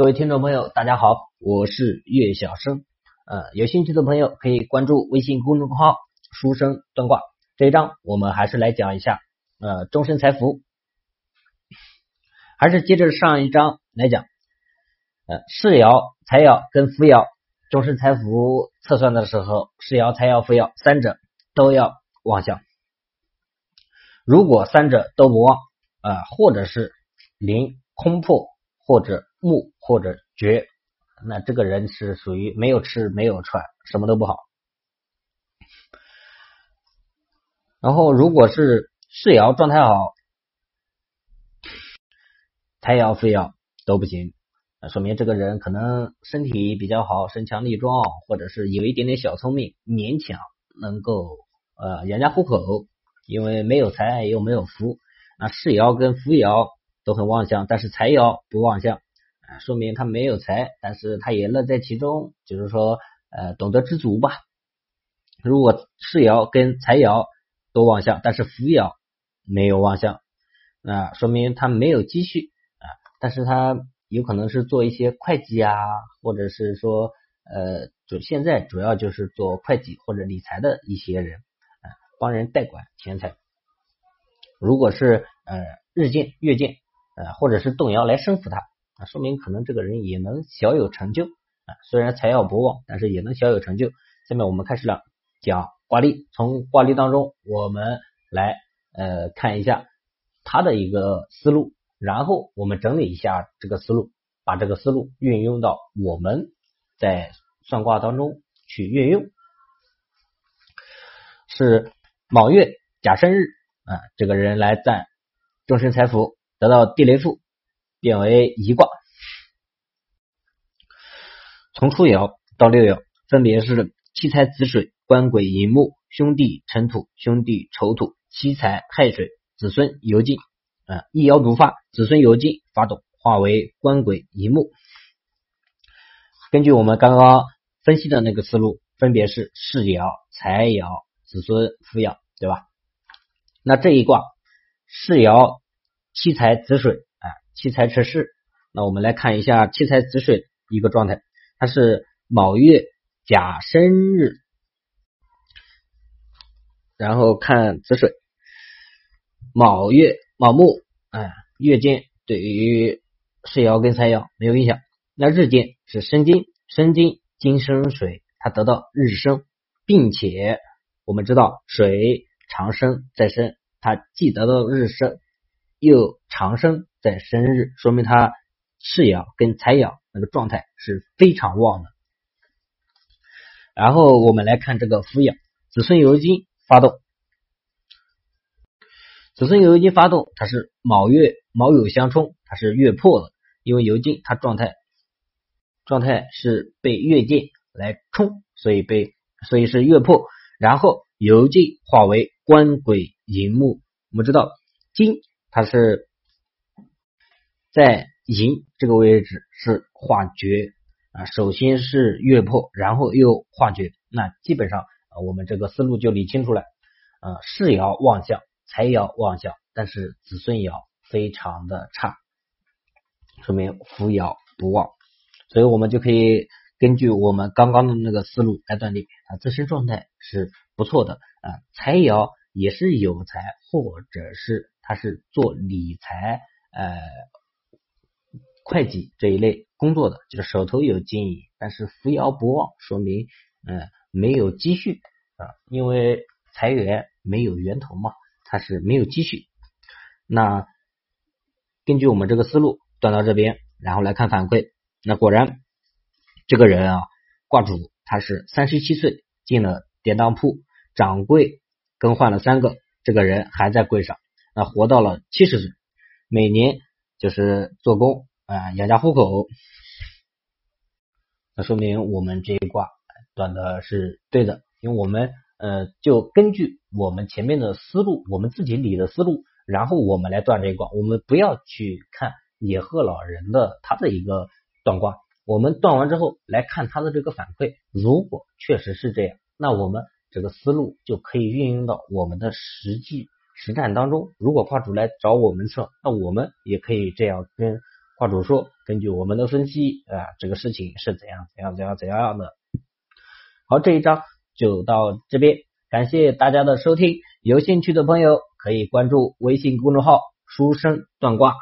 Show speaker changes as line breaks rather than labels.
各位听众朋友，大家好，我是岳小生。呃，有兴趣的朋友可以关注微信公众号“书生断卦”。这一章我们还是来讲一下呃终身财福，还是接着上一章来讲。呃，世爻、财爻跟福爻终身财福测算的时候，世爻、财爻、福爻三者都要旺相。如果三者都不旺，啊，或者是零空破。或者木或者绝，那这个人是属于没有吃没有穿，什么都不好。然后如果是世爻状态好，财爻飞爻都不行，那说明这个人可能身体比较好，身强力壮，或者是有一点点小聪明，勉强能够呃养家糊口。因为没有财又没有福，那世爻跟福爻。都很旺相，但是财爻不旺相，说明他没有财，但是他也乐在其中，就是说，呃，懂得知足吧。如果世爻跟财爻都旺相，但是福爻没有旺相，那说明他没有积蓄啊，但是他有可能是做一些会计啊，或者是说，呃，就现在主要就是做会计或者理财的一些人啊，帮人代管钱财。如果是呃日渐月渐。呃，或者是动摇来生扶他，啊，说明可能这个人也能小有成就啊。虽然财要不旺，但是也能小有成就。下面我们开始了讲卦例，从卦例当中我们来呃看一下他的一个思路，然后我们整理一下这个思路，把这个思路运用到我们在算卦当中去运用。是卯月甲申日啊，这个人来占终身财富。得到地雷富，变为一卦。从初爻到六爻，分别是七财子水、官鬼寅木、兄弟辰土、兄弟丑土、七财亥水、子孙酉金。啊，一爻独发，子孙酉金发动，化为官鬼寅木。根据我们刚刚分析的那个思路，分别是世爻、财爻、子孙福爻，对吧？那这一卦世爻。七财子水啊，七财吃世。那我们来看一下七财子水一个状态，它是卯月甲申日，然后看子水，卯月卯木，哎，月间对于世爻跟财爻没有影响。那日间是申金，申金金生水，它得到日生，并且我们知道水长生再生，它既得到日生。又长生在生日，说明他世爻跟财爻那个状态是非常旺的。然后我们来看这个福爻，子孙酉金发动，子孙酉金发动，它是卯月卯酉相冲，它是月破的，因为酉金它状态状态是被月见来冲，所以被所以是月破，然后酉金化为官鬼寅木，我们知道金。它是在寅这个位置是化绝啊，首先是月破，然后又化绝，那基本上我们这个思路就理清楚了啊，世爻旺相，财爻旺相，但是子孙爻非常的差，说明福爻不旺，所以我们就可以根据我们刚刚的那个思路来断定啊，自身状态是不错的啊，财爻也是有财，或者是。他是做理财、呃会计这一类工作的，就是手头有经营，但是扶摇不旺，说明嗯没有积蓄啊，因为财源没有源头嘛，他是没有积蓄。那根据我们这个思路断到这边，然后来看反馈，那果然这个人啊，卦主他是三十七岁进了典当铺，掌柜更换了三个，这个人还在柜上。他活到了七十岁，每年就是做工啊养家糊口，那说明我们这一卦断的是对的，因为我们呃就根据我们前面的思路，我们自己理的思路，然后我们来断这一卦，我们不要去看野鹤老人的他的一个断卦，我们断完之后来看他的这个反馈，如果确实是这样，那我们这个思路就可以运用到我们的实际。实战当中，如果卦主来找我们测，那我们也可以这样跟卦主说，根据我们的分析啊，这个事情是怎样怎样怎样怎样的。好，这一章就到这边，感谢大家的收听。有兴趣的朋友可以关注微信公众号“书生断卦”。